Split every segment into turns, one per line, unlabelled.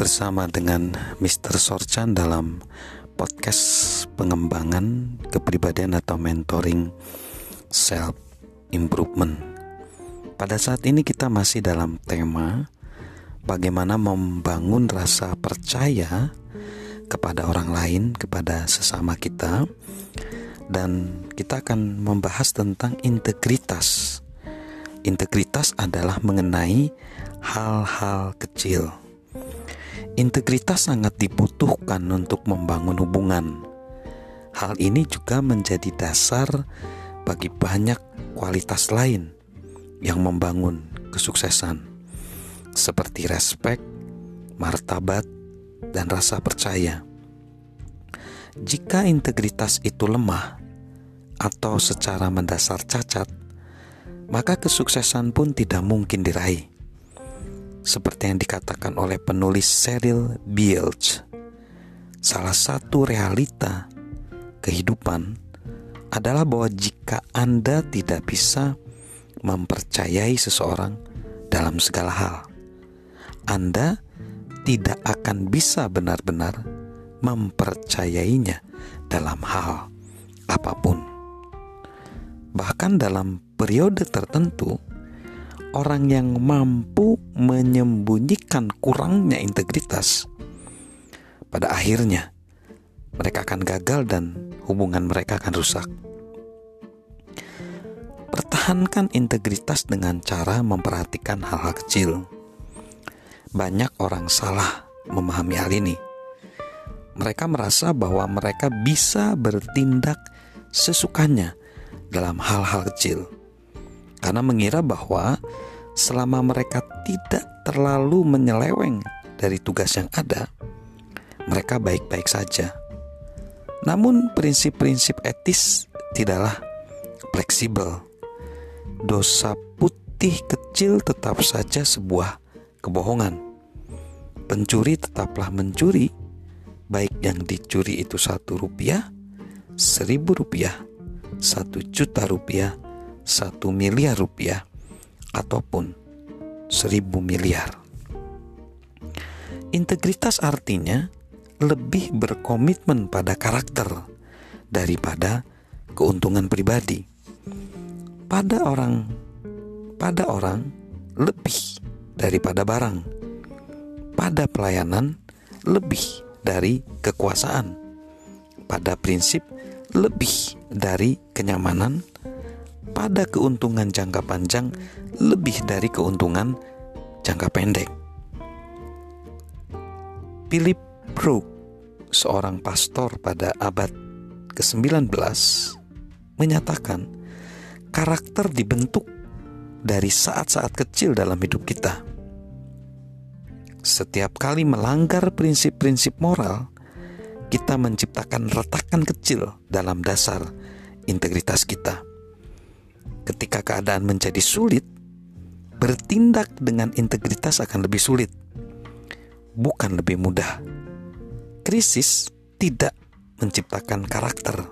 bersama dengan Mr. Sorchan dalam podcast pengembangan kepribadian atau mentoring self improvement. Pada saat ini kita masih dalam tema bagaimana membangun rasa percaya kepada orang lain, kepada sesama kita dan kita akan membahas tentang integritas. Integritas adalah mengenai hal-hal kecil Integritas sangat dibutuhkan untuk membangun hubungan. Hal ini juga menjadi dasar bagi banyak kualitas lain yang membangun kesuksesan, seperti respek, martabat, dan rasa percaya. Jika integritas itu lemah atau secara mendasar cacat, maka kesuksesan pun tidak mungkin diraih seperti yang dikatakan oleh penulis Cyril Bielch. Salah satu realita kehidupan adalah bahwa jika Anda tidak bisa mempercayai seseorang dalam segala hal, Anda tidak akan bisa benar-benar mempercayainya dalam hal apa pun. Bahkan dalam periode tertentu, orang yang mampu menyembunyikan kurangnya integritas, pada akhirnya mereka akan gagal dan hubungan mereka akan rusak. Pertahankan integritas dengan cara memperhatikan hal-hal kecil. Banyak orang salah memahami hal ini. Mereka merasa bahwa mereka bisa bertindak sesukanya dalam hal-hal kecil karena mengira bahwa selama mereka tidak terlalu menyeleweng dari tugas yang ada, mereka baik-baik saja. Namun, prinsip-prinsip etis tidaklah fleksibel. Dosa putih kecil tetap saja sebuah kebohongan. Pencuri tetaplah mencuri, baik yang dicuri itu satu rupiah, seribu rupiah, satu juta rupiah, satu miliar rupiah ataupun seribu miliar. Integritas artinya lebih berkomitmen pada karakter daripada keuntungan pribadi. Pada orang pada orang lebih daripada barang. Pada pelayanan lebih dari kekuasaan. Pada prinsip lebih dari kenyamanan pada keuntungan jangka panjang lebih dari keuntungan jangka pendek. Philip Brook, seorang pastor pada abad ke-19, menyatakan karakter dibentuk dari saat-saat kecil dalam hidup kita. Setiap kali melanggar prinsip-prinsip moral, kita menciptakan retakan kecil dalam dasar integritas kita ketika keadaan menjadi sulit, bertindak dengan integritas akan lebih sulit, bukan lebih mudah. Krisis tidak menciptakan karakter,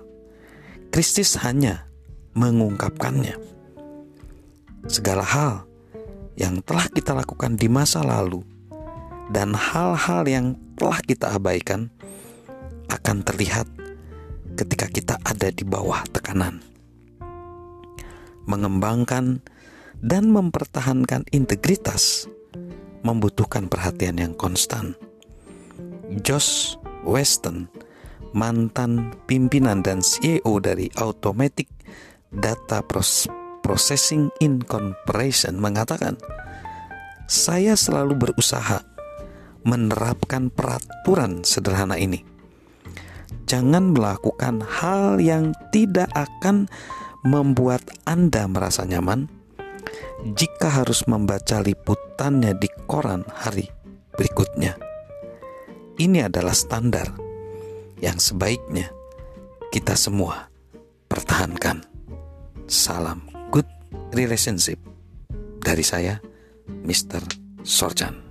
krisis hanya mengungkapkannya. Segala hal yang telah kita lakukan di masa lalu dan hal-hal yang telah kita abaikan akan terlihat ketika kita ada di bawah tekanan mengembangkan, dan mempertahankan integritas membutuhkan perhatian yang konstan. Josh Weston, mantan pimpinan dan CEO dari Automatic Data Processing Incorporation mengatakan, "Saya selalu berusaha menerapkan peraturan sederhana ini. Jangan melakukan hal yang tidak akan membuat Anda merasa nyaman jika harus membaca liputannya di koran hari berikutnya. Ini adalah standar yang sebaiknya kita semua pertahankan. Salam good relationship dari saya, Mr. Sorjan.